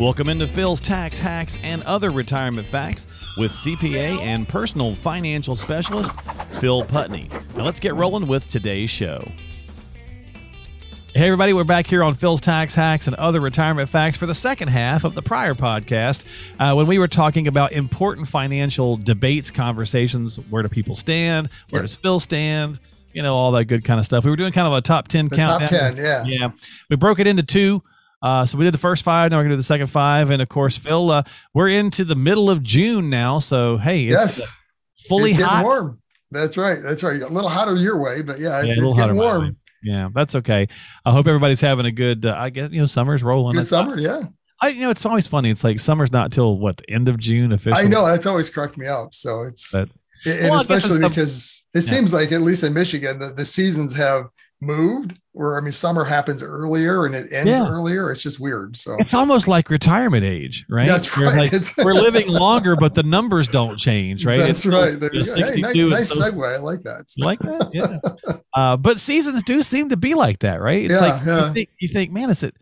Welcome into Phil's Tax Hacks and Other Retirement Facts with CPA and personal financial specialist Phil Putney. Now let's get rolling with today's show. Hey, everybody, we're back here on Phil's Tax Hacks and Other Retirement Facts for the second half of the prior podcast uh, when we were talking about important financial debates, conversations. Where do people stand? Where does Phil stand? You know, all that good kind of stuff. We were doing kind of a top 10 The countdown. top 10, yeah. Yeah. We broke it into two. Uh, so we did the first five. Now we're going to do the second five. And of course, Phil, uh, we're into the middle of June now. So, hey, it's yes. uh, fully it's getting hot. warm. That's right. That's right. A little hotter your way, but yeah, Yeah, a it's getting warm. Yeah, that's okay. I hope everybody's having a good, uh, I guess, you know, summer's rolling. Good It's- summer, yeah. I, you know, it's always funny. It's like summer's not till what the end of June officially. I know that's always cracked me up. So it's But- and Well, especially it's because it Yeah. seems like at least in Michigan the, the seasons have moved where I mean summer happens earlier and it ends Yeah. earlier. It's just weird. So It's almost like retirement age, right? that's We're right. like- we're living longer, but the numbers don't change, right? That's It's right. There you it's go. Hey, nice, 62 and nice so- segue. I like that. Like that? Yeah. uh, but seasons do seem to be like that, right? It's Yeah, like yeah. You, think, you think, man, is it,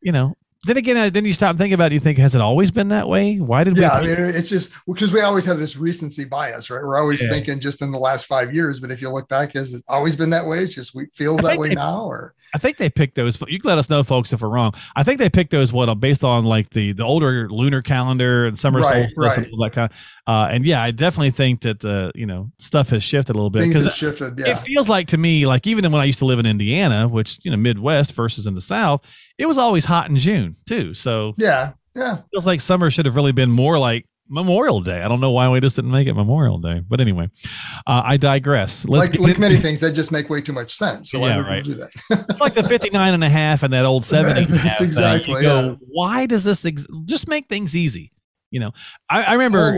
you know, then again, uh, then you stop thinking about it. You think, has it always been that way? Why did we? yeah, I mean, it's just because we always have this recency bias, right? We're always Yeah. thinking just in the last five years, but if you look back, has it always been that way? It's just we feels I that way they- now, or I think they picked those. You can let us know, folks, if we're wrong. I think they picked those what based on like the the older lunar calendar and summer Right, solstice and right. all that kind. Of, uh, and yeah, I definitely think that the you know stuff has shifted a little bit things because have shifted. Yeah. it feels like to me like even when I used to live in Indiana, which you know Midwest versus in the South, it was always hot in June too. So yeah, yeah. feels like summer should have really been more like Memorial Day. I don't know why we just didn't make it Memorial Day, but anyway, uh, I digress. Let's like get like many things that just make way too much sense. So Yeah, right. do that? it's like the 59 and a half and that old 70 and a half That's exactly, go, yeah. why does this ex- just make things easy you know i, I remember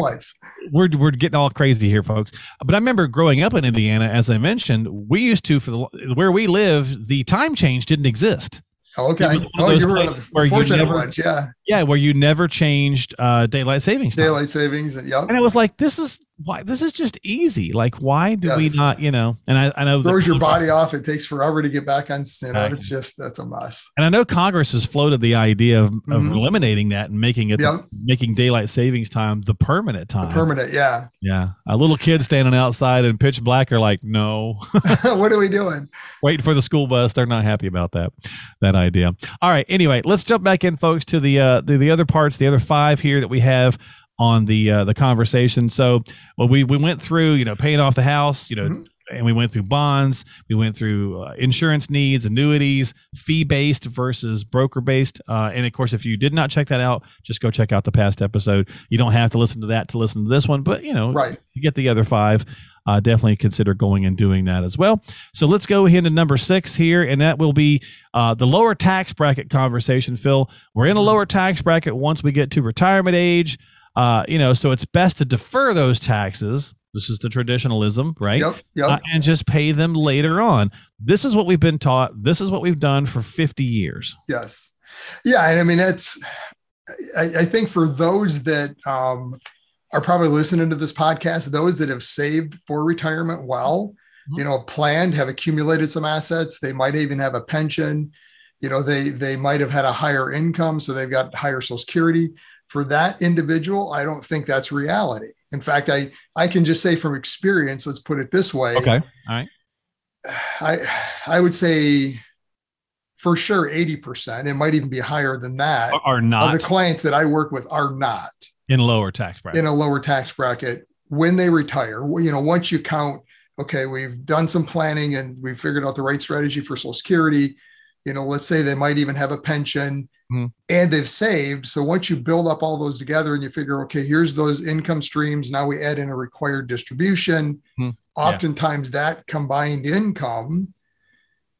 we're, we're getting all crazy here folks but i remember growing up in indiana as i mentioned we used to for the where we live the time change didn't exist Oh, okay. was one of Oh, you were one of the fortunate never- ones. Yeah, yeah where you never changed uh daylight savings time daylight savings. And, yep. and it was like this is why this is just easy like why do we not you know and i, I know the Throws your body off. It takes forever to get back on. You know, it's just that's a mess. And I know Congress has floated the idea of, of Mhm. eliminating that and making it Yep. making daylight savings time the permanent time. Permanent. Yeah. yeah, a little kid standing outside in pitch black are like, no, what are we doing? waiting for the school bus. They're not happy about that that idea. All right. Anyway, let's jump back in, folks, to the uh, the, the other parts, the other five here that we have on the uh, the conversation. So, well, we we went through, you know, paying off the house, you know. Mhm. And we went through bonds. We went through uh, insurance needs, annuities, fee based versus broker based. Uh, and of course, if you did not check that out, just go check out the past episode. You don't have to listen to that to listen to this one, but you know, Right. you get the other five, uh, definitely consider going and doing that as well. So let's go ahead into number six here, and that will be uh, the lower tax bracket conversation. Phil, we're in a lower tax bracket once we get to retirement age. Uh, you know, so it's best to defer those taxes. This is the traditionalism, right? Yep. Yep. Uh, and just pay them later on. This is what we've been taught. This is what we've done for 50 years. Yes. Yeah. And I mean, that's, I, I think for those that um, are probably listening to this podcast, those that have saved for retirement well, Mhm. you know, planned, have accumulated some assets, they might even have a pension, you know, they, they might have had a higher income, so they've got higher social security. For that individual, I don't think that's reality. In fact, I, I can just say from experience, let's put it this way. Okay. All right. I I would say for sure 80%. It might even be higher than that. Are Of not the clients that I work with are not in lower tax bracket. in a lower tax bracket when they retire. You know, once you count, okay, we've done some planning and we've figured out the right strategy for Social Security. You know, let's say they might even have a pension Mhm. and they've saved. So once you build up all those together and you figure, okay, here's those income streams. Now we add in a required distribution. Mhm. Yeah. Oftentimes that combined income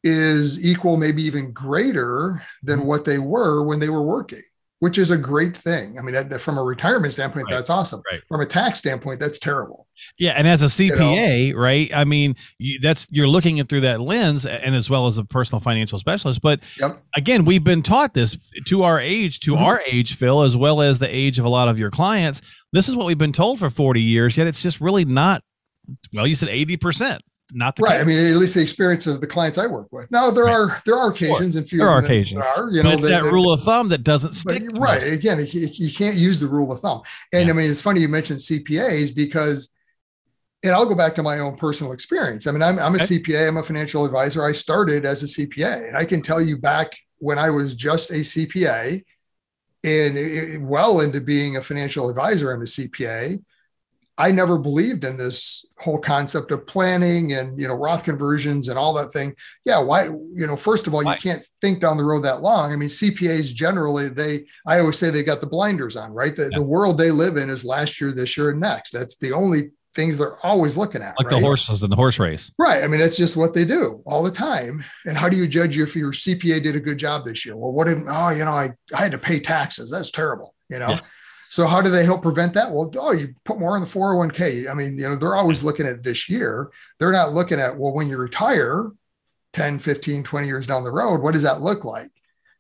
is equal, maybe even greater than Mhm. what they were when they were working, which is a great thing. I mean, that- from a retirement standpoint, Right. that's awesome. Right. From a tax standpoint, that's terrible. Yeah, and as a CPA, right? I mean, you, that's you're looking it through that lens, and as well as a personal financial specialist. But Yep. again, we've been taught this to our age, to Mhm. our age, Phil, as well as the age of a lot of your clients. This is what we've been told for 40 years. Yet it's just really not. Well, you said 80 percent. Not the right. case. I mean, at least the experience of the clients I work with. Now there Right. are there are occasions and few There are of them that occasions. are, you but know, that- rule of thumb that doesn't stick. to right again, you, you can't use the rule of thumb. And Yeah. I mean, it's funny you mentioned CPAs because, and I'll go back to my own personal experience. I mean, I'm, I'm a Okay. CPA. I'm a financial advisor. I started as a CPA, and I can tell you back when I was just a CPA, and it- well into being a financial advisor and a CPA. I never believed in this whole concept of planning and you know Roth conversions and all that thing. Yeah, why you know first of all Why? you can't think down the road that long. I mean CPAs generally they I always say they got the blinders on, right? The, Yeah. the world they live in is last year, this year, and next. That's the only things they're always looking at. Like right? the horses in the horse race. Right. I mean, that's just what they do all the time. And how do you judge if your CPA did a good job this year? Well, what did, oh, you know, I, I had to pay taxes. That's terrible, you know? Yeah. So how do they help prevent that? Well, oh, you put more in the 401k. I mean, you know, they're always looking at this year. They're not looking at, well, when you retire 10, 15, 20 years down the road, what does that look like?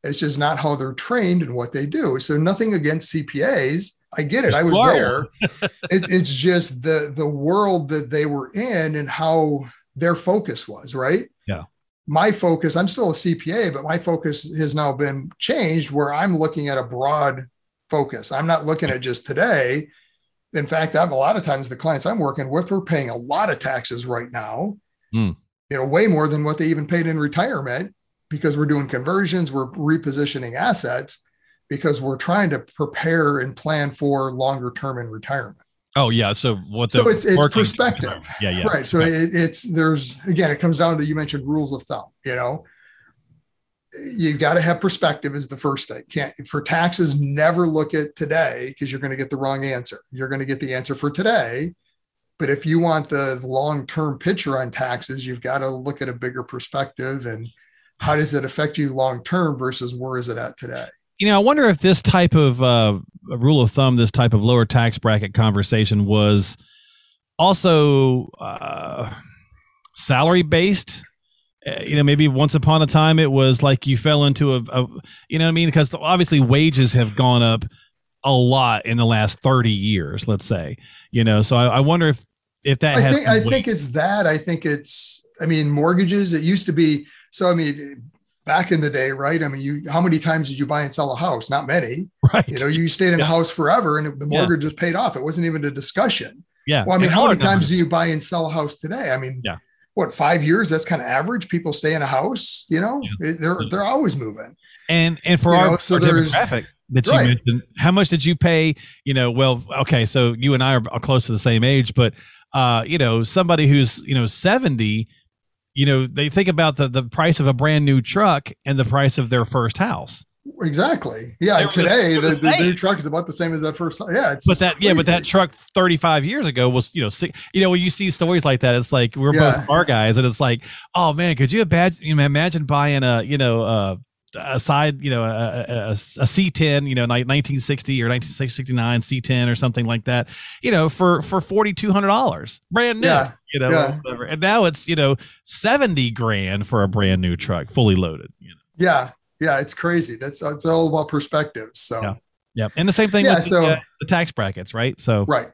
It's just not how they're trained and what they do. So nothing against CPAs. I get it. I was there. It's it's just the the world that they were in and how their focus was, right? Yeah. My focus, I'm still a CPA, but my focus has now been changed where I'm looking at a broad focus. I'm not looking at just today. In fact, I'm a lot of times the clients I'm working with, we're paying a lot of taxes right now. Hmm. You know, way more than what they even paid in retirement because we're doing conversions, we're repositioning assets because we're trying to prepare and plan for longer term in retirement. Oh yeah. So what? So it's- it's perspective. Yeah, yeah. Right. So Yeah. it, it's there's again, it comes down to you mentioned rules of thumb. You know, you got to have perspective is the first thing. Can't for taxes, never look at today because you're going to get the wrong answer. You're going to get the answer for today. But if you want the long term picture on taxes, you've got to look at a bigger perspective and how does it affect you long term versus where is it at today? You know, I wonder if this type of uh, rule of thumb, this type of lower tax bracket conversation was also uh, salary based. You know, maybe once upon a time it was like you fell into a, a you know what I mean? Because obviously wages have gone up a lot in the last 30 years, let's say, you know, so I, I wonder if, if that I has think I think it's that. I think it's. I mean, mortgages. It used to be. So I mean, back in the day, right? I mean, you. How many times did you buy and sell a house? Not many. right. You know, you stayed in Yeah. a house forever, and the Yeah. mortgage was paid off. It wasn't even a discussion. yeah. Well, I mean, And how many times do you buy and sell a house today? I mean, Yeah. What five years? That's kind of average. People stay in a house. You know, It- they're they're always moving. And and for You our, know, so our demographic that you Right. mentioned, how much did you pay? You know, well, okay, so you and I are close to the same age, but uh, you know, somebody who's you know seventy, you know, they think about the the price of a brand new truck and the price of their first house. Exactly. Yeah. Today, the, the the, new truck is about the same as that first. Yeah. It's But that, yeah, but that truck 35 years ago was, you know, six, you know, when you see stories like that, it's like we're Yeah. both car guys, and it's like, oh man, could you imagine, you know, imagine buying a, you know, uh, a side, you know, a, a, a a C10, you know, like 1960 or 1969 C10 or something like that, you know, for for forty two hundred dollars, brand new, Yeah. you know, Yeah. and now it's you know seventy grand for a brand new truck, fully loaded, you know. Yeah. Yeah. It's crazy. That's it's all about perspective. So. Yeah. Yeah, and the same thing Yeah, with so- the, uh, the tax brackets, right? So Right.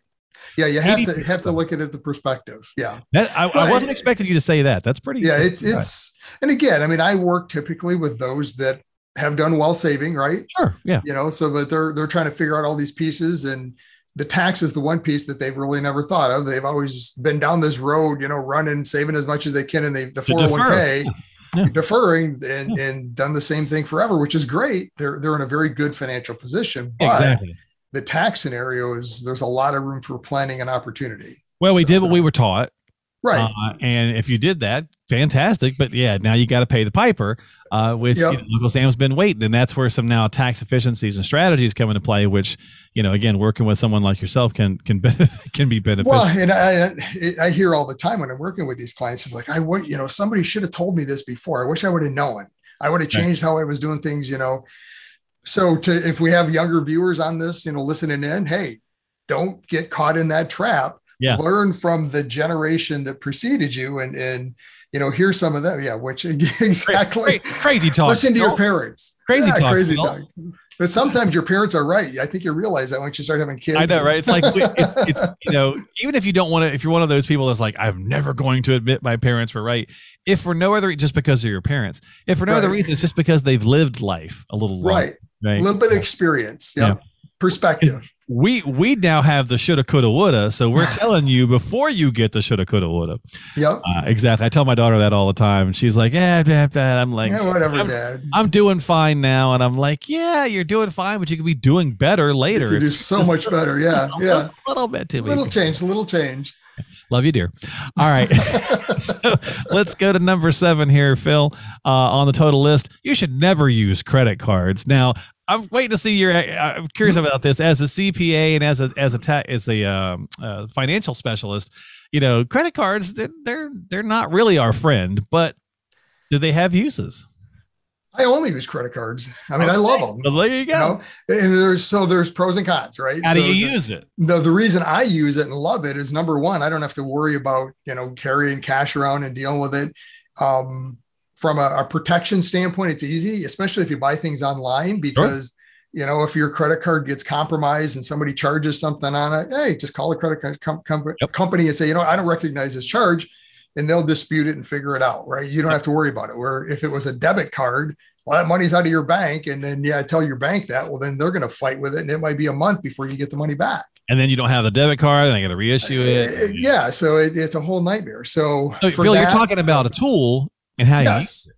Yeah, you have to have to look at it the perspective. Yeah. that, I, I wasn't expecting you to say that. That's pretty. Yeah, it's okay. it's and again, I mean, I work typically with those that have done well saving, right? sure. Yeah. You know, so but they're they're trying to figure out all these pieces and the tax is the one piece that they've really never thought of. They've always been down this road, you know, running, saving as much as they can in the, the 401k, Yeah. deferring and, and done the same thing forever, which is great. They're they're in a very good financial position. But Exactly. the tax scenario is there's a lot of room for planning and opportunity. Well, we So- did what we were taught, Right. uh, and if you did that, fantastic. But yeah, now you got to pay the piper, uh, which Yep. you know, Uncle Sam's been waiting, and that's where some now tax efficiencies and strategies come into play. Which you know, again, working with someone like yourself can can be, can be beneficial. Well, and I, I hear all the time when I'm working with these clients, it's like, I would, you know, somebody should have told me this before. I wish I would have known. I would have Right. changed how I was doing things, you know. So to if we have younger viewers on this, you know, listening in, hey, don't get caught in that trap. Yeah. Learn from the generation that preceded you and and you know, here's some of them. Yeah, which exactly crazy talk. Listen to your parents. Crazy yeah, talk. Crazy talk. But sometimes your parents are right. I think you realize that once you start having kids. I know, right? It's like it's, it's, you know, even if you don't want to, if you're one of those people that's like, I'm never going to admit my parents were right. If for no other, just because of your parents, if for no other reason, it's just because they've lived life a little Right. right? A little bit of experience. Yeah. Yeah. Perspective. we we now have the shoulda coulda woulda so we're telling you before you get the shoulda coulda woulda Yep. uh, exactly i tell my daughter that all the time and she's like yeah dad, blah. i'm like Yeah, whatever, I'm, Dad. I'm doing fine now and i'm like yeah you're doing fine but you could be doing better later. You can do so much better. Yeah. Yeah. a little bit too Little change, little change. love you dear all right so let's go to number seven here phil uh, on the total list you should never use credit cards now I'm waiting to see your. I'm curious about this as a CPA and as a as a ta- as a um, uh, financial specialist. You know, credit cards they're, they're they're not really our friend, but do they have uses? I only use credit cards. I mean, I love them. Well, there you go. You know, and there's so there's pros and cons, right? How so do you the, use it? the the reason I use it and love it is number one, I don't have to worry about you know carrying cash around and dealing with it. Um, from a, a protection standpoint, it's easy, especially if you buy things online because you know if your credit card gets compromised and somebody charges something on it, hey, just call the credit card com- com- Yep. company and say, you know, I don't recognize this charge, and they'll dispute it and figure it out, right? You don't have to worry about it. Where if it was a debit card, well, that money's out of your bank, and then yeah, tell your bank that, well, then they're going to fight with it, and it might be a month before you get the money back. And then you don't have the debit card, and I got to reissue Uh, it. yeah, so it, it's a whole nightmare. So, So, for Phil, you're talking about a tool and how you yes,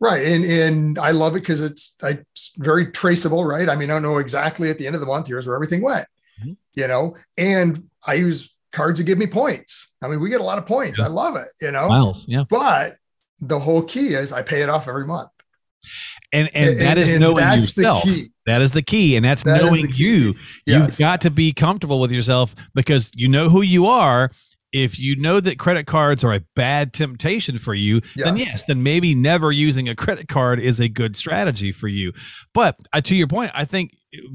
right, and and I love it because it's I, it's very traceable, right? I mean, I know exactly at the end of the month here's where everything went, Mhm. you know, and I use cards that give me points. I mean, we get a lot of points. Yeah. I love it, you know, miles. Yeah, but the whole key is I pay it off every month, and and, that is and knowing that's yourself. the key. That is the key, and that's That knowing you. Yes. You've got to be comfortable with yourself because you know who you are. If you know that credit cards are a bad temptation for you, then Yes. yes, then maybe never using a credit card is a good strategy for you. But uh, to your point, I think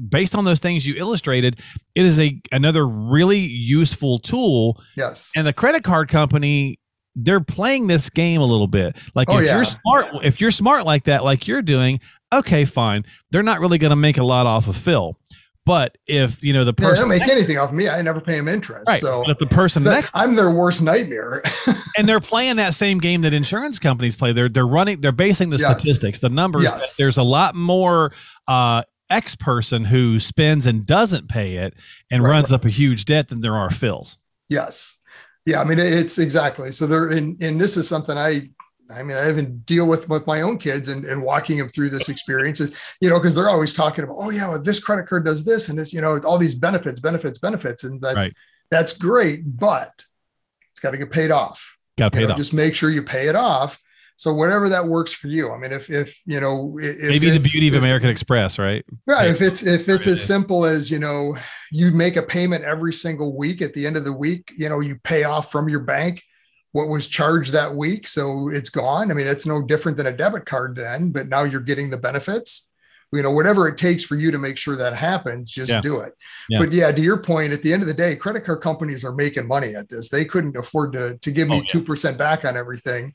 based on those things you illustrated, it is a another really useful tool. Yes, And the credit card company, they're playing this game a little bit. Like Oh, if yeah. you're smart, if you're smart like that, like you're doing, okay, fine. They're not really going to make a lot off of Phil. But if you know the yeah, they person, don't make anything off me. I never pay them interest. right? So but if the person that- next, I'm their worst nightmare. and they're playing that same game that insurance companies play. They're they're running, they're basing the Yes. statistics, the numbers. Yes. that There's a lot more uh, X person who spends and doesn't pay it and Right, runs up a huge debt than there are Phils. Yes. Yeah. I mean, it's exactly. So there, and, and this is something I, I mean, I even deal with with my own kids and, and walking them through this experience is, you know, because they're always talking about, oh yeah, well, this credit card does this and this, you know, all these benefits, benefits, benefits, and that's Right. that's great, but it's got to get paid off. Got to pay know, it off. just make sure you pay it off. So whatever that works for you. I mean, if if you know, if Maybe the beauty of American Express, right? Right. If it's if it's as simple as, you know, you make a payment every single week at the end of the week, you know, you pay off from your bank what was charged that week. So it's gone. I mean, it's no different than a debit card then, but now you're getting the benefits. You know, whatever it takes for you to make sure that happens, just Yeah. do it. Yeah. But yeah, to your point, at the end of the day, credit card companies are making money at this. They couldn't afford to to give Oh, me yeah. two percent back on everything,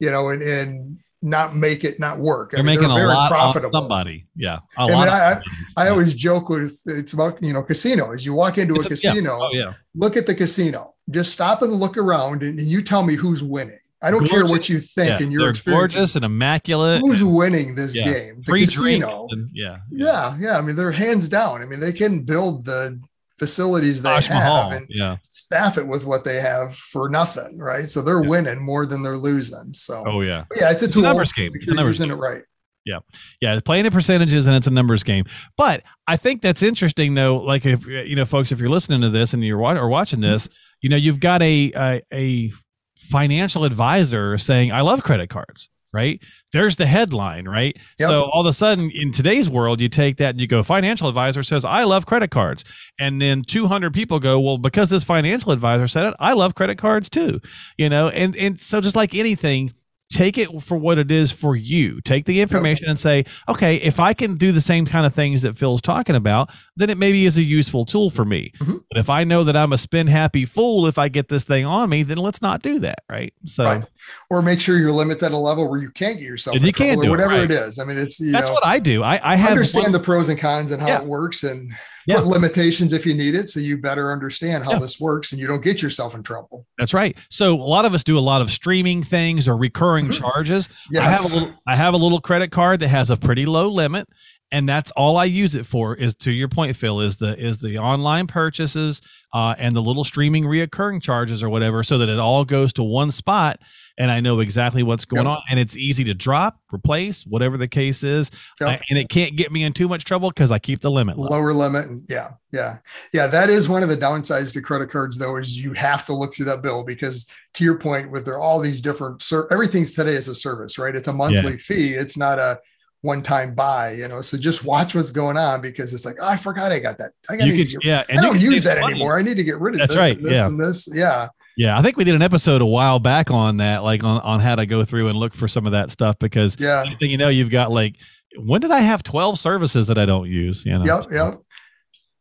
you know, and and not make it not work. I They're mean, making a very lot profitable. somebody. Yeah, a I mean, lot. I- of I always joke with it's about you know casinos. You walk into a casino, Oh yeah. look at the casino, just stop and look around, and you tell me who's winning. I don't care what you think yeah. in your They're experience. gorgeous and immaculate. Who's winning this Yeah. game? The casino. And, yeah. Yeah, yeah. I mean, they're hands down. I mean, they can build the facilities they Taj Mahal. have and Yeah. staff it with what they have for nothing, right? So they're Yeah. winning more than they're losing. So Oh yeah. But yeah, it's a It's a numbers game. It's a numbers using it right. Yeah, yeah, playing the percentages and it's a numbers game. But I think that's interesting though. Like if you know, folks, if you're listening to this and you're wa- or watching this, mm-hmm. You know, you've got a a, a financial advisor saying, "I love credit cards." Right there's the headline, right? Yep. So all of a sudden, in today's world, you take that and you go, financial advisor says, I love credit cards. And then 200 people go, well, because this financial advisor said it, I love credit cards too. You know, and and so just like anything, take it for what it is for you. Take the information and say, okay, if I can do the same kind of things that Phil's talking about, then it maybe is a useful tool for me. Mhm. But if I know that I'm a spin happy fool if I get this thing on me, then let's not do that, right? So Right. Or make sure your limits at a level where you can't get yourself you can't trouble do it, whatever right. it is. I mean, it's you that's know what I do. I, I have understand one- the pros and cons and how Yeah. it works and Yeah. put limitations if you need it so you better understand how Yeah. this works and you don't get yourself in trouble. That's right. So a lot of us do a lot of streaming things or recurring Mhm. charges. I have a little I have a little credit card that has a pretty low limit and that's all I use it for is to your point Phil is the is the online purchases uh, and the little streaming reoccurring charges or whatever so that it all goes to one spot and I know exactly what's going Yep. on and it's easy to drop, replace, whatever the case is. Yep. I- and it can't get me in too much trouble cuz I keep the limit low. lower limit yeah yeah yeah that is one of the downsides to credit cards though is you have to look through that bill because to your point with there all these different ser- everything's today is a service right it's a monthly fee it's not a one time buy you know so just watch what's going on because it's like oh, i forgot i got that i got to yeah, i don't use that money. anymore i need to get rid of That's this right, and this yeah. and this yeah Yeah, I think we did an episode a while back on that, like on, on how to go through and look for some of that stuff because yeah thing you know, you've got like, when did I have 12 services that I don't use? You know, yep yep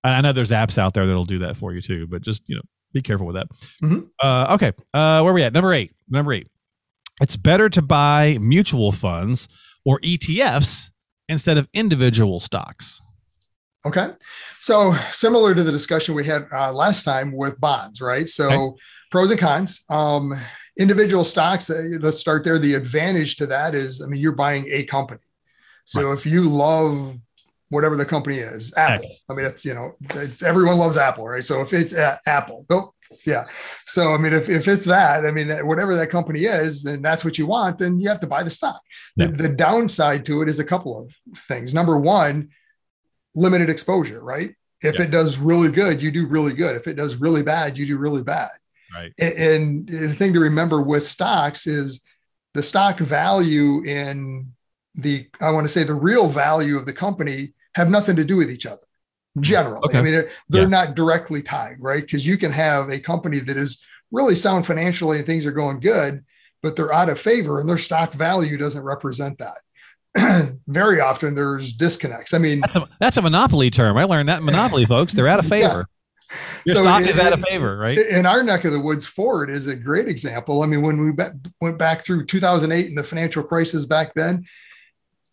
I I know there's apps out there that'll do that for you too, but just, you know, be careful with that. Mhm. Uh, okay. Uh, where are we at? Number eight. Number eight. It's better to buy mutual funds or ETFs instead of individual stocks. Okay. So similar to the discussion we had uh, last time with bonds, right? So Okay. pros and cons. Um, individual stocks, uh, let's start there. The advantage to that is, I mean, you're buying a company. So if you love whatever the company is, Apple, I mean, it's, you know, it's, everyone loves Apple, right? So if it's a- Apple, oh, yeah. So, I mean, if, if it's that, I mean, whatever that company is, and that's what you want, then you have to buy the stock. The, the downside to it is a couple of things. Number one, limited exposure, right? If Yeah. it does really good, you do really good. If it does really bad, you do really bad. Right. A- And the thing to remember with stocks is the stock value in the, I want to say the real value of the company have nothing to do with each other. Generally, Okay. I mean, they're, they're Yeah. not directly tied, right? Because you can have a company that is really sound financially and things are going good, but they're out of favor and their stock value doesn't represent that. Very often there's disconnects. I mean, That's a, that's a monopoly term. I learned that in monopoly, folks. They're out of Yeah. favor. Your So stock it- is out of favor, right? in our neck of the woods, Ford is a great example. I mean, when we went back through 2008 and the financial crisis back then,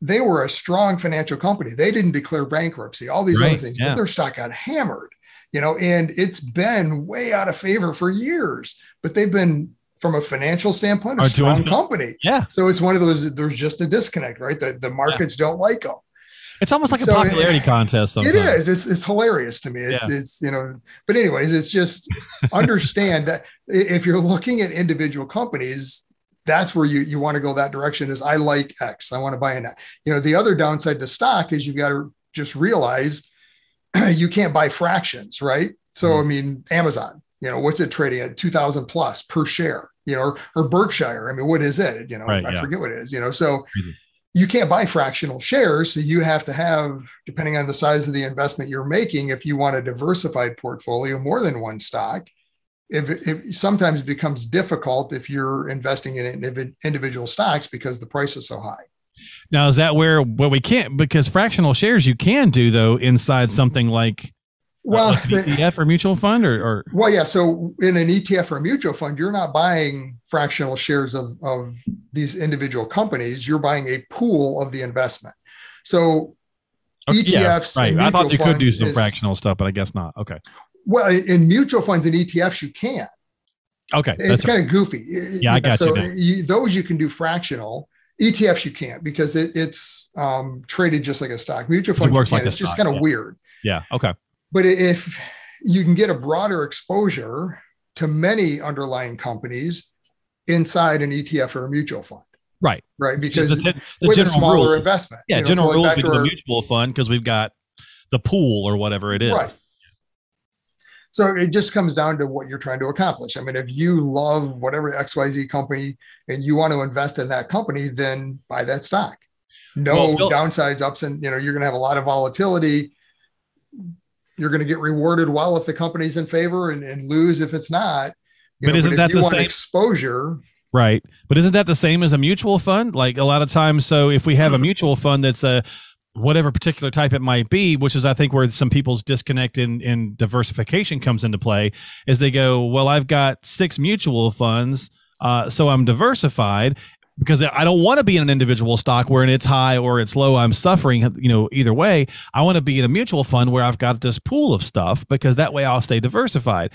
they were a strong financial company. They didn't declare bankruptcy, all these Right, other things, yeah. but their stock got hammered, you know, and it's been way out of favor for years. But they've been, from a financial standpoint, a Are strong company. yeah. So it's one of those, there's just a disconnect, right? The, the markets don't like them. It's almost like a So, popularity contest. Sometimes. It is. It's, it's hilarious to me. It's, Yeah. it's, you know, but anyways, it's just understand that if you're looking at individual companies, that's where you, you want to go that direction is I like X. I want to buy in that. You know, the other downside to stock is you've got to just realize you can't buy fractions, right? So, Mm-hmm. I mean, Amazon, you know, what's it trading at 2000 plus per share, you know, or, or Berkshire. I mean, what is it? You know, Right, I yeah. forget what it is, you know, so Crazy. you can't buy fractional shares. So you have to have, depending on the size of the investment you're making, if you want a diversified portfolio, more than one stock. If it sometimes becomes difficult if you're investing in individual stocks because the price is so high. Now, is that where well we can't because fractional shares you can do though inside something like uh, Well, like ETF or mutual fund or, or Well, yeah. So in an ETF or a mutual fund, you're not buying fractional shares of, of these individual companies. You're buying a pool of the investment. So Okay, yeah, ETFs right? and I thought you could do some is- fractional stuff, but I guess not. Okay, well, in mutual funds and ETFs, you can. okay, It's that's kind of goofy. Yeah, I got so you you- those you can do fractional. ETFs you can't because it, it's um, traded just like a stock. Mutual works like it's just kind of yeah. weird. yeah. Okay, But if you can get a broader exposure to many underlying companies inside an ETF or a mutual fund, right. right? Because the, the with a smaller rule, investment. yeah, you know, so general like rules back we to do a mutual fund because we've got the pool or whatever it is. Right. So it just comes down to what you're trying to accomplish. I mean, if you love whatever XYZ company and you want to invest in that company, then buy that stock. No Well, downsides, ups, and you know, you're gonna have a lot of volatility. You're gonna get rewarded well if the company's in favor and, and lose if it's not. You But know, isn't if that you the want same- exposure? Right. But isn't that the same as a mutual fund? Like a lot of times, so if we have a mutual fund that's a whatever particular type it might be, which is I think where some people's disconnect in, in diversification comes into play, is they go, Well, I've got six mutual funds, uh, so I'm diversified because I don't want to be in an individual stock where it's high or it's low. I'm suffering, you know, either way. I want to be in a mutual fund where I've got this pool of stuff because that way I'll stay diversified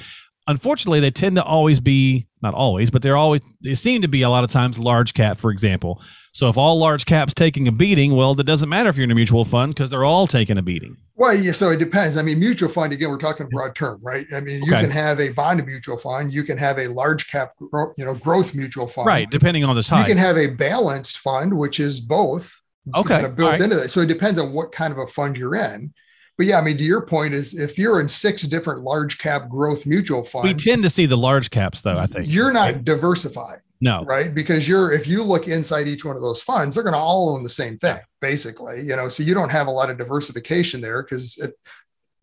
unfortunately, they tend to always be not always, but they're always they seem to be a lot of times large cap, for example. So if all large caps taking a beating, well, that doesn't matter if you're in a mutual fund because they're all taking a beating. Well, yeah, so it depends. I mean, mutual fund again, we're talking broad term, right? I mean, you okay. can have a bond mutual fund, you can have a large cap, you know, growth mutual fund, right? Depending on the size, you can have a balanced fund, which is both. Okay, kind of built right. into that. So it depends on what kind of a fund you're in. But yeah, I mean, to your point is if you're in six different large cap growth mutual funds, we tend to see the large caps though. I think you're not diversified. No, right? Because you're if you look inside each one of those funds, they're going to all own the same thing, basically. You know, so you don't have a lot of diversification there because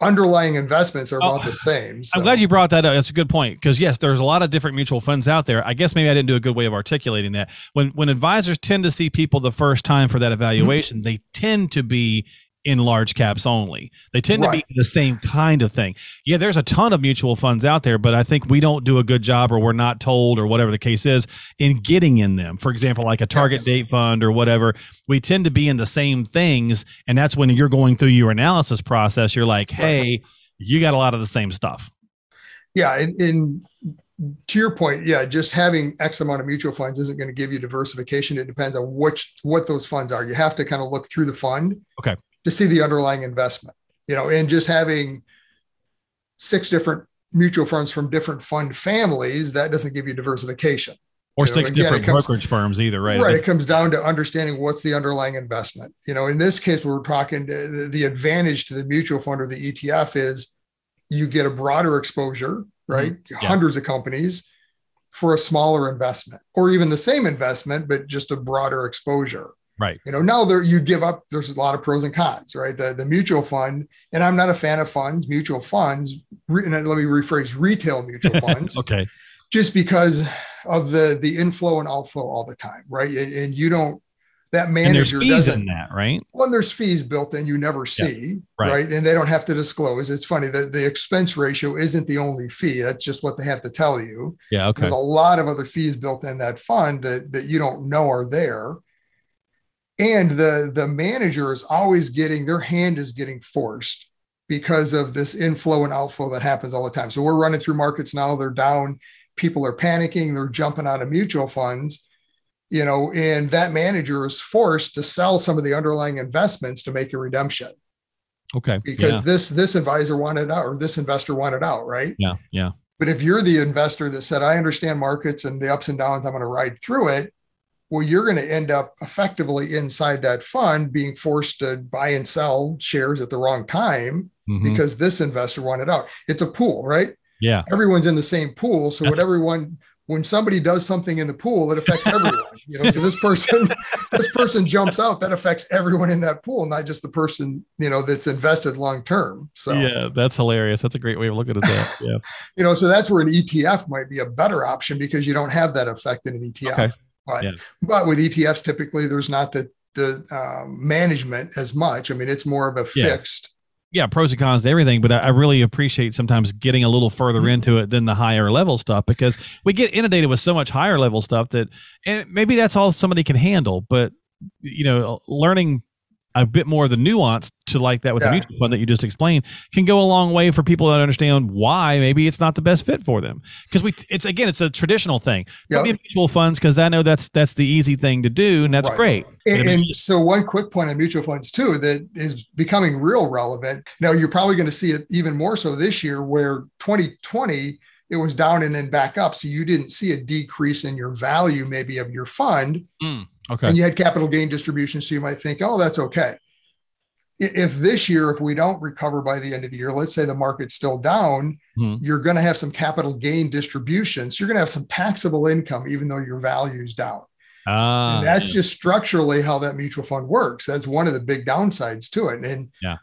underlying investments are about oh, the same. So. I'm glad you brought that up. That's a good point because yes, there's a lot of different mutual funds out there. I guess maybe I didn't do a good way of articulating that. When when advisors tend to see people the first time for that evaluation, mm-hmm. they tend to be in large caps only. They tend right. to be the same kind of thing. Yeah, there's a ton of mutual funds out there, but I think we don't do a good job or we're not told or whatever the case is in getting in them. For example, like a target yes. date fund or whatever, we tend to be in the same things. And that's when you're going through your analysis process, you're like, hey, right. you got a lot of the same stuff. Yeah. And, and to your point, yeah, just having X amount of mutual funds isn't going to give you diversification. It depends on which what those funds are. You have to kind of look through the fund. Okay to see the underlying investment, you know, and just having six different mutual funds from different fund families, that doesn't give you diversification. Or you six again, different comes, brokerage firms either, right? Right. It comes down to understanding what's the underlying investment. You know, in this case, we're talking the, the advantage to the mutual fund or the ETF is you get a broader exposure, mm-hmm. right? Mm-hmm. Yeah. Hundreds of companies for a smaller investment, or even the same investment, but just a broader exposure. Right. You know, now there you give up, there's a lot of pros and cons, right? The the mutual fund, and I'm not a fan of funds, mutual funds, re, and let me rephrase retail mutual funds. okay. Just because of the the inflow and outflow all the time, right? And, and you don't that manager doesn't that, right? When there's fees built in, you never see, yeah, right. right. And they don't have to disclose. It's funny that the expense ratio isn't the only fee. That's just what they have to tell you. Yeah. Okay. There's a lot of other fees built in that fund that, that you don't know are there and the the manager is always getting their hand is getting forced because of this inflow and outflow that happens all the time. So we're running through markets now they're down people are panicking they're jumping out of mutual funds you know and that manager is forced to sell some of the underlying investments to make a redemption. Okay because yeah. this this advisor wanted out or this investor wanted out right? Yeah yeah. But if you're the investor that said i understand markets and the ups and downs i'm going to ride through it well, you're going to end up effectively inside that fund being forced to buy and sell shares at the wrong time mm-hmm. because this investor wanted out. It's a pool, right? Yeah. Everyone's in the same pool. So what everyone when somebody does something in the pool, it affects everyone. you know, so this person, this person jumps out, that affects everyone in that pool, not just the person, you know, that's invested long term. So yeah, that's hilarious. That's a great way of looking at that. Yeah. you know, so that's where an ETF might be a better option because you don't have that effect in an ETF. Okay. But, yeah. but with ETFs, typically there's not the the um, management as much. I mean, it's more of a fixed. Yeah. yeah pros and cons to everything, but I, really appreciate sometimes getting a little further mm-hmm. into it than the higher level stuff because we get inundated with so much higher level stuff that, and maybe that's all somebody can handle. But you know, learning a bit more of the nuance to like that with yeah. the mutual fund that you just explained can go a long way for people to understand why maybe it's not the best fit for them. Because we it's again it's a traditional thing. Yep. mutual funds because i know that's that's the easy thing to do and that's right. great. And, and, so one quick point on mutual funds too that is becoming real relevant. Now you're probably going to see it even more so this year where 2020 it was down and then back up. So you didn't see a decrease in your value maybe of your fund. Mm Okay. And you had capital gain distribution. So you might think, oh, that's okay. If this year, if we don't recover by the end of the year, let's say the market's still down, hmm. you're going to have some capital gain distribution. So you're going to have some taxable income, even though your value's down. Ah, and that's just structurally how that mutual fund works. That's one of the big downsides to it. And yeah.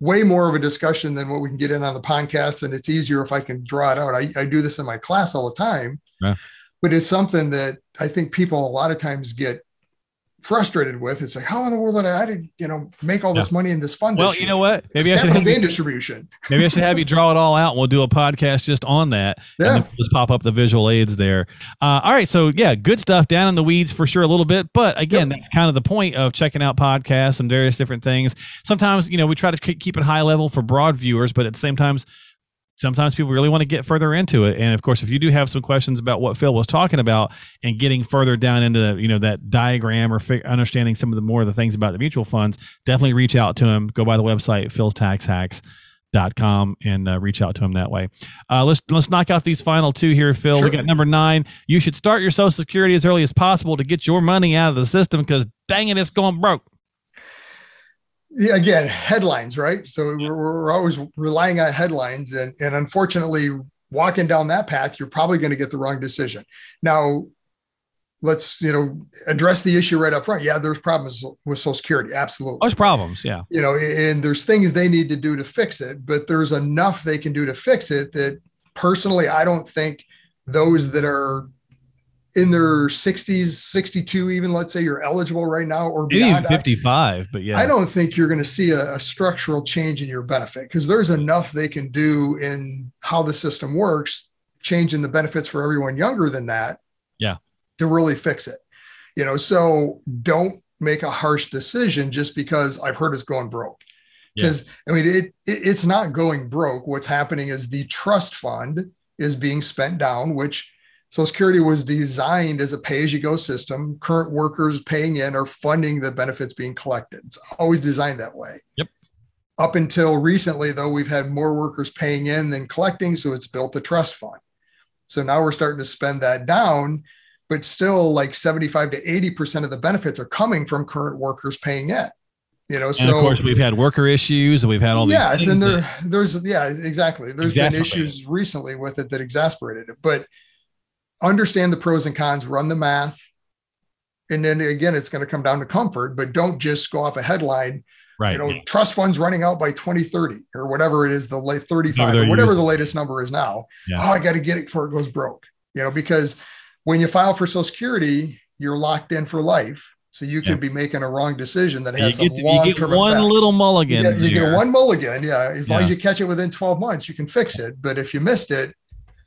way more of a discussion than what we can get in on the podcast. And it's easier if I can draw it out. I, I do this in my class all the time. Yeah but it's something that I think people a lot of times get frustrated with. It's like, how in the world did I, I did, you know, make all this money in this fund? Well, you know what? Maybe I should have you, distribution. maybe I should have you draw it all out, and we'll do a podcast just on that. Yeah. And just pop up the visual aids there. Uh, all right, so yeah, good stuff down in the weeds for sure a little bit, but again, that's kind of the point of checking out podcasts and various different things. Sometimes you know we try to keep it high level for broad viewers, but at the same time. Sometimes people really want to get further into it, and of course, if you do have some questions about what Phil was talking about and getting further down into you know that diagram or fi- understanding some of the more of the things about the mutual funds, definitely reach out to him. Go by the website philstaxhacks.com and uh, reach out to him that way. Uh, let's let's knock out these final two here, Phil. We got number nine. You should start your Social Security as early as possible to get your money out of the system because dang it, it's going broke. Yeah, again, headlines, right? So we're, we're always relying on headlines, and and unfortunately, walking down that path, you're probably going to get the wrong decision. Now, let's you know address the issue right up front. Yeah, there's problems with Social Security, absolutely. There's problems, yeah. you know, and there's things they need to do to fix it, but there's enough they can do to fix it that personally, I don't think those that are in their 60s, 62, even let's say you're eligible right now or Maybe even beyond. I- 55, but yeah. I don't think you're going to see a, a structural change in your benefit because there's enough they can do in how the system works, changing the benefits for everyone younger than that. Yeah. To really fix it. You know, so don't make a harsh decision just because I've heard it's going broke. Yeah. Because I mean, it, it it's not going broke. What's happening is the trust fund is being spent down, which Social Security was designed as a pay-as-you-go system. Current workers paying in are funding the benefits being collected. It's always designed that way. Yep. Up until recently, though, we've had more workers paying in than collecting, so it's built the trust fund. So now we're starting to spend that down, but still, like 75 to 80 percent of the benefits are coming from current workers paying in. You know, and so of course, we've had worker issues and we've had all these. yes, and that- there, there's yeah, exactly. There's been issues recently with it that exasperated it, but understand the pros and cons, run the math, and then again, it's going to come down to comfort. But don't just go off a headline. right. You know, trust funds running out by 2030 or whatever it is, the late 35 Whatever or whatever the latest number is now. Yeah. Oh, I got to get it before it goes broke. You know, because when you file for Social Security, you're locked in for life. So you could Yeah. be making a wrong decision that you has some you long get term one effects. little You mulligan. get, you get one mulligan. Yeah. As long as you catch it within 12 months, you can fix it. But if you missed it,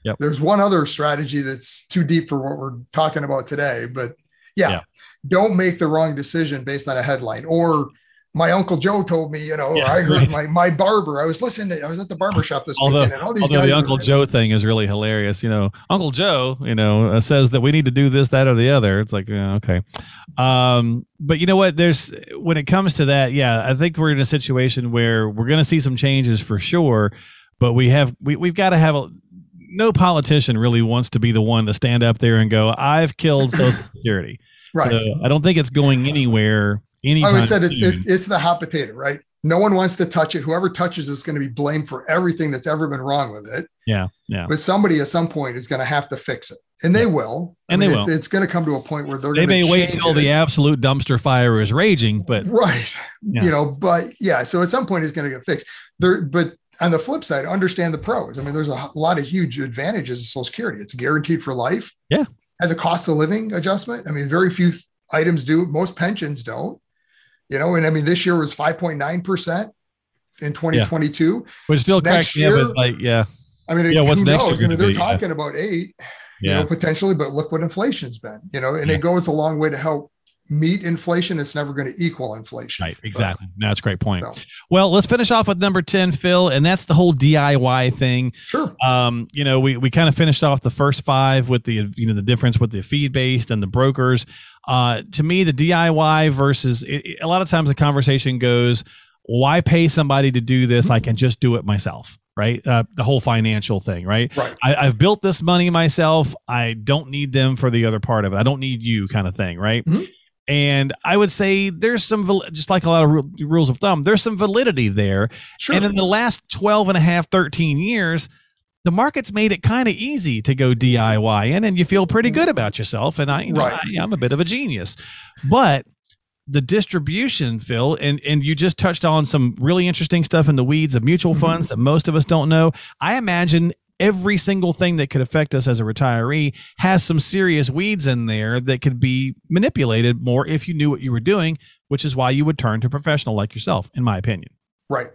Yep. there's one other strategy that's too deep for what we're talking about today. But yeah, Yeah. don't make the wrong decision based on a headline. Or my uncle Joe told me, you know, Yeah, I heard right. my, my barber, I was listening to, I was at the barber shop this Although- weekend and all these Although guys. the Uncle Joe thing is really hilarious. You know, Uncle Joe, you know, uh, says that we need to do this, that, or the other. It's like, yeah, okay. Um, but you know what? There's when it comes to that, yeah, I think we're in a situation where we're going to see some changes for sure. But we have we we've got to have a. No politician really wants to be the one to stand up there and go, "I've killed Social Security." right. So I don't think it's going anywhere. I Anytime always said it's, it, it's the hot potato, right? No one wants to touch it. Whoever touches it is going to be blamed for everything that's ever been wrong with it. yeah, yeah. But somebody at some point is going to have to fix it, and they will. I And they It's, will. it's going to come to a point where they're They going to may wait until the absolute dumpster fire is raging, but right. Yeah. You know, but yeah. So at some point, it's going to get fixed. There, but on the flip side, understand the pros. I mean, there's a lot of huge advantages of Social Security. It's guaranteed for life. Yeah. Has a cost of living adjustment. I mean, very few items do. Most pensions don't. You know, and I mean, this year was 5.9 percent in 2022. which still Next year- like, yeah, I mean, Yeah, who knows? I mean, they're be? Yeah. talking about eight, you yeah. know, potentially, but look what inflation's been, you know, and Yeah. it goes a long way to help meet inflation. It's never going to equal inflation. Right, exactly. No, that's a great point. So, Well, let's finish off with number 10, Phil, and that's the whole DIY thing. sure. Um, you know, we, we kind of finished off the first five with the, you know, the difference with the fee based and the brokers. Uh, to me, the DIY versus it, a lot of times the conversation goes, why pay somebody to do this? I can just do it myself, right? Uh, the whole financial thing, right? Right. I, I've built this money myself. I don't need them for the other part of it. I don't need you, kind of thing, right? Mhm. And I would say there's some, just like a lot of rules of thumb, there's some validity there. Sure. And in the last 12 and a half, 13 years, the market's made it kind of easy to go DIY in and you feel pretty good about yourself. And I, you know, Right. I, I'm a bit of a genius. But the distribution, Phil, and, and you just touched on some really interesting stuff in the weeds of mutual Mhm. funds that most of us don't know. I imagine every single thing that could affect us as a retiree has some serious weeds in there that could be manipulated more if you knew what you were doing, which is why you would turn to a professional like yourself, in my opinion. Right.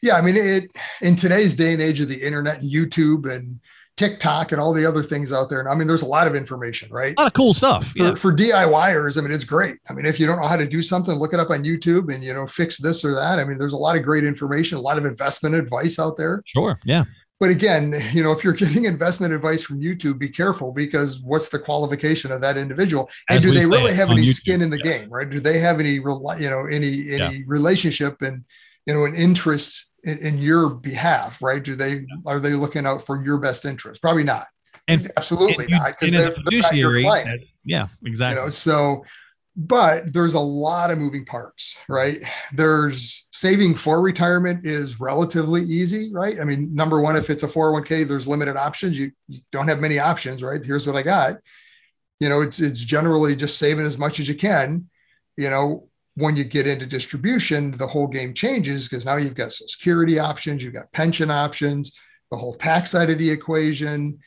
Yeah. I mean, it in today's day and age of the internet and YouTube and TikTok and all the other things out there. And I mean, there's a lot of information, right? A lot of cool stuff. For, yeah. for DIYers, I mean, it's great. I mean, if you don't know how to do something, look it up on YouTube and, you know, fix this or that. I mean, there's a lot of great information, a lot of investment advice out there. Sure. Yeah. But again, you know, if you're getting investment advice from YouTube, be careful because what's the qualification of that individual, and As do they really have any YouTube. skin in the yeah. game, right? Do they have any, you know, any any yeah. relationship and you know an interest in, in, your behalf, right? Do they are they looking out for your best interest? Probably not. And absolutely and, not because they're, they're, not your client. Yeah, exactly. You know, so but there's a lot of moving parts, right? There's saving for retirement is relatively easy, right? I mean, number one, if it's a 401k, there's limited options. You, you don't have many options, right? Here's what I got. You know, it's it's generally just saving as much as you can. You know, when you get into distribution, the whole game changes because now you've got social security options, you've got pension options, the whole tax side of the equation,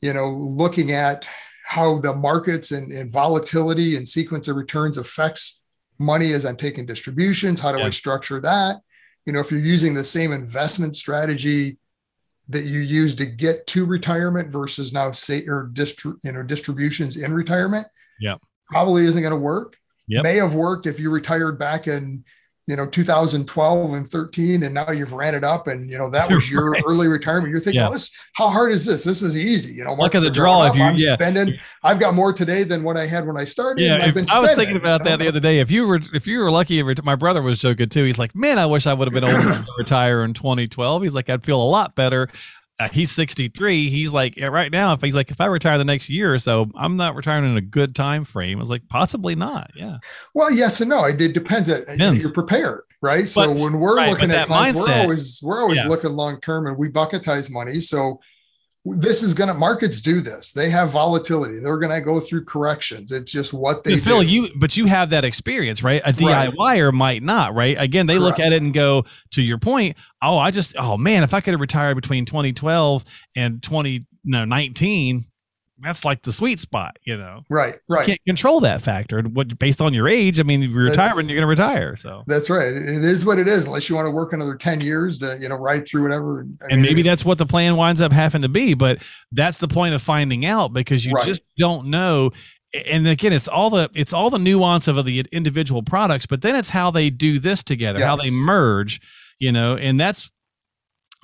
you know, looking at how the markets and, and volatility and sequence of returns affects money as I'm taking distributions. How do yeah. I structure that? You know, if you're using the same investment strategy that you use to get to retirement versus now say or distri- you know distributions in retirement, yeah, probably isn't going to work yep. may have worked if you retired back in you know 2012 and 13 and now you've ran it up and you know that was your right. early retirement. You're thinking yeah. this, how hard is this? This is easy. You know look at the draw if you I'm yeah. spending i've got more today than what i had when i started yeah I've been i was thinking about that the other day if you were if you were lucky my brother was joking too. He's like man i wish i would have been enough to retire in 2012 he's like i'd feel a lot better uh, he's 63 he's like right now if he's like if i retire the next year or so i'm not retiring in a good time frame. I was like possibly not. Yeah. Well yes and no. It, depends, it depends. you're prepared right? So when we're right, looking at clients mindset, we're always we're always yeah. looking long term and we bucketize money. So this is going to markets do this they have volatility they're going to go through corrections it's just what they Phil, do. you but you have that experience right a diyer right. might not right again they Correct. look at it and go to your point oh i just oh man if i could have retired between 2012 and 2019 that's like the sweet spot, you know. Right, right. You can't control that factor. And What based on your age? I mean, if you retire when you're going to retire. So that's right. It is what it is. Unless you want to work another ten years to you know ride through whatever. I and mean, maybe that's what the plan winds up having to be. But that's the point of finding out because you right. just don't know. And again, it's all the it's all the nuance of the individual products, but then it's how they do this together, yes. how they merge. You know, and that's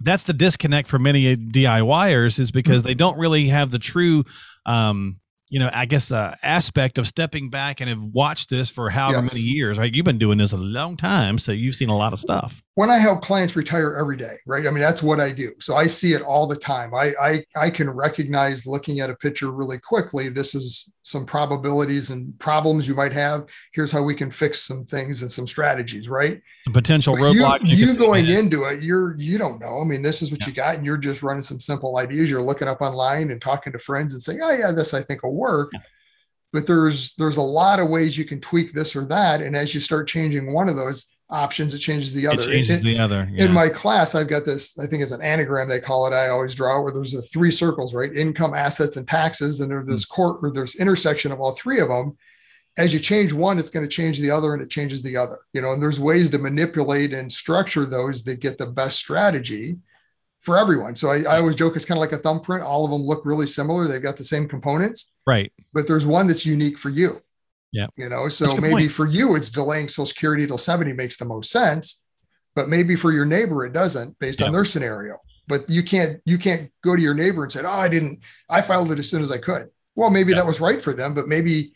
that's the disconnect for many DIYers is because mm-hmm. they don't really have the true um, you know, I guess uh, aspect of stepping back and have watched this for however yes. many years, right? You've been doing this a long time, so you've seen a lot of stuff. When I help clients retire every day, right? I mean, that's what I do. So I see it all the time. I I, I can recognize looking at a picture really quickly. This is some probabilities and problems you might have. Here's how we can fix some things and some strategies, right? Some potential roadblock. You, you, going into it, you're you don't know. I mean, this is what yeah. you got, and you're just running some simple ideas. You're looking up online and talking to friends and saying, "Oh yeah, this I think will work." Yeah. But there's there's a lot of ways you can tweak this or that, and as you start changing one of those options, it changes the other. It changes in, the other. Yeah. In my class, I've got this. I think it's an anagram they call it. I always draw where there's the three circles, right? Income, assets, and taxes, and there's this mm-hmm. court or there's intersection of all three of them as you change one, it's going to change the other and it changes the other. You know, and there's ways to manipulate and structure those that get the best strategy for everyone. So I, I always joke it's kind of like a thumbprint. All of them look really similar. They've got the same components. Right. But there's one that's unique for you. Yeah. You know, so maybe point. for you it's delaying social security till 70 makes the most sense. But maybe for your neighbor it doesn't based on their scenario. But you can't you can't go to your neighbor and say, Oh, I didn't I filed it as soon as I could. Well, maybe that was right for them, but maybe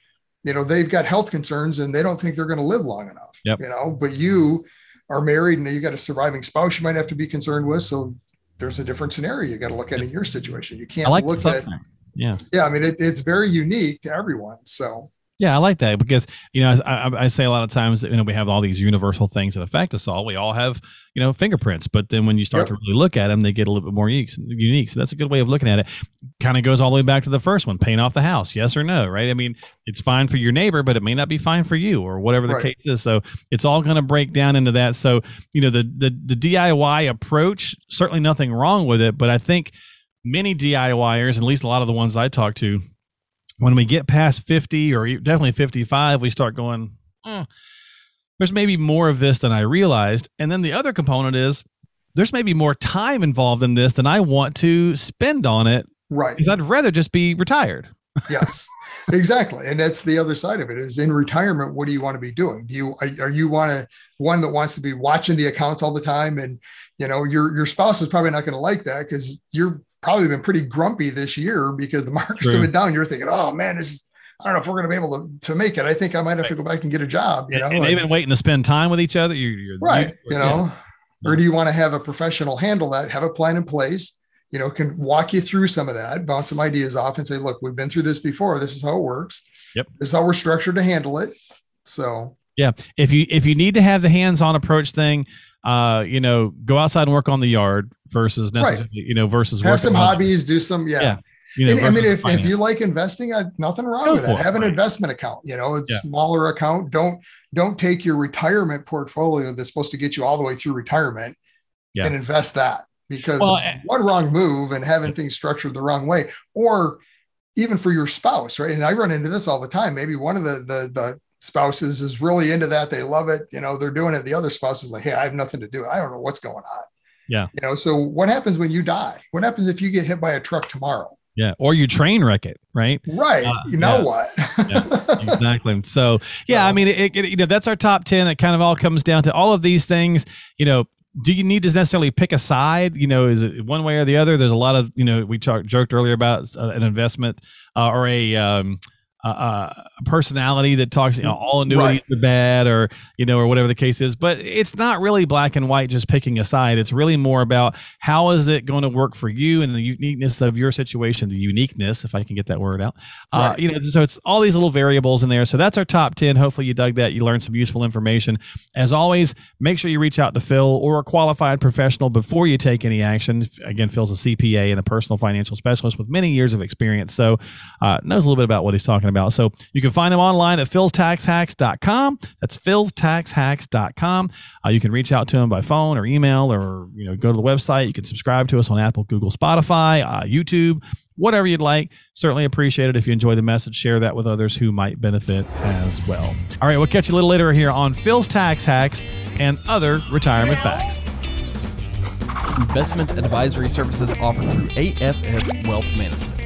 you know they've got health concerns and they don't think they're going to live long enough yep. you know but you are married and you got a surviving spouse you might have to be concerned with so there's a different scenario you got to look at in your situation you can't like look at yeah yeah i mean it, it's very unique to everyone so yeah, I like that because you know I, I, say a lot of times that you know we have all these universal things that affect us all. We all have you know fingerprints, but then when you start yep. to really look at them, they get a little bit more unique. Unique. So that's a good way of looking at it. Kind of goes all the way back to the first one: paint off the house, yes or no, right? I mean, it's fine for your neighbor, but it may not be fine for you, or whatever the right. case is. So it's all going to break down into that. So you know the the the DIY approach certainly nothing wrong with it, but I think many DIYers, at least a lot of the ones I talk to, when we get past 50 or definitely 55, we start going, "Hmm, there's maybe more of this than I realized. And then the other component is there's maybe more time involved in this than I want to spend on it Right. I'd rather just be retired. yes exactly and that's the other side of it is in retirement what do you want to be doing do you are, are you want to one that wants to be watching the accounts all the time and you know your your spouse is probably not going to like that because you're probably been pretty grumpy this year because the market's True. been down you're thinking oh man this is I don't know if we're going to be able to, to make it. I think I might have to go back and get a job, you know. and they've been waiting to spend time with each other. You're, you're right you know Yeah. or do you want to have a professional handle that have a plan in place you know can walk you through some of that bounce some ideas off and say look we've been through this before this is how it works Yep. this is how we're structured to handle it so Yeah. If you if you need to have the hands-on approach thing, uh, you know, go outside and work on the yard versus necessarily, you know, versus have some hobbies do some yeah, Yeah, You know, and, I mean, if, if you like investing, I, nothing wrong Go with that. it, Have an right. investment account. You know, it's Yeah. smaller account. Don't don't take your retirement portfolio that's supposed to get you all the way through retirement Yeah. and invest that because Well, eh, one wrong move and having things structured the wrong way, or even for your spouse, right? And I run into this all the time. Maybe one of the the the spouses is really into that. They love it. You know, they're doing it. The other spouse is like, hey, I have nothing to do. I don't know what's going on. Yeah. You know, so what happens when you die? What happens if you get hit by a truck tomorrow? yeah, or you train wreck it, right? Right. Uh, you know yeah. what? exactly. So yeah, I mean, it, it, you know, that's our top ten. It kind of all comes down to all of these things. You know, do you need to necessarily pick a side? You know, is it one way or the other? There's a lot of you know, we talked joked earlier about uh, an investment uh, or a um, uh, uh, personality that talks, you know, all annuities are bad, or you know, or whatever the case is. But it's not really black and white, just picking a side. It's really more about how is it going to work for you and the uniqueness of your situation, the uniqueness, if I can get that word out. Uh, Right. you know, so it's all these little variables in there. So that's our top 10. Hopefully you dug that. You learned some useful information. As always, make sure you reach out to Phil or a qualified professional before you take any action. Again, Phil's a CPA and a personal financial specialist with many years of experience. So uh, knows a little bit about what he's talking about. So you can find him online at philstaxhacks.com. That's philstaxhacks.com. Uh, you can reach out to him by phone or email or, you know, go to the website. You can subscribe to us on Apple, Google, Spotify, uh, YouTube, whatever you'd like. Certainly appreciate it. If you enjoy the message, share that with others who might benefit as well. All right, we'll catch you a little later here on Phil's Tax Hacks and other retirement facts. Investment advisory services offered through AFS Wealth Management.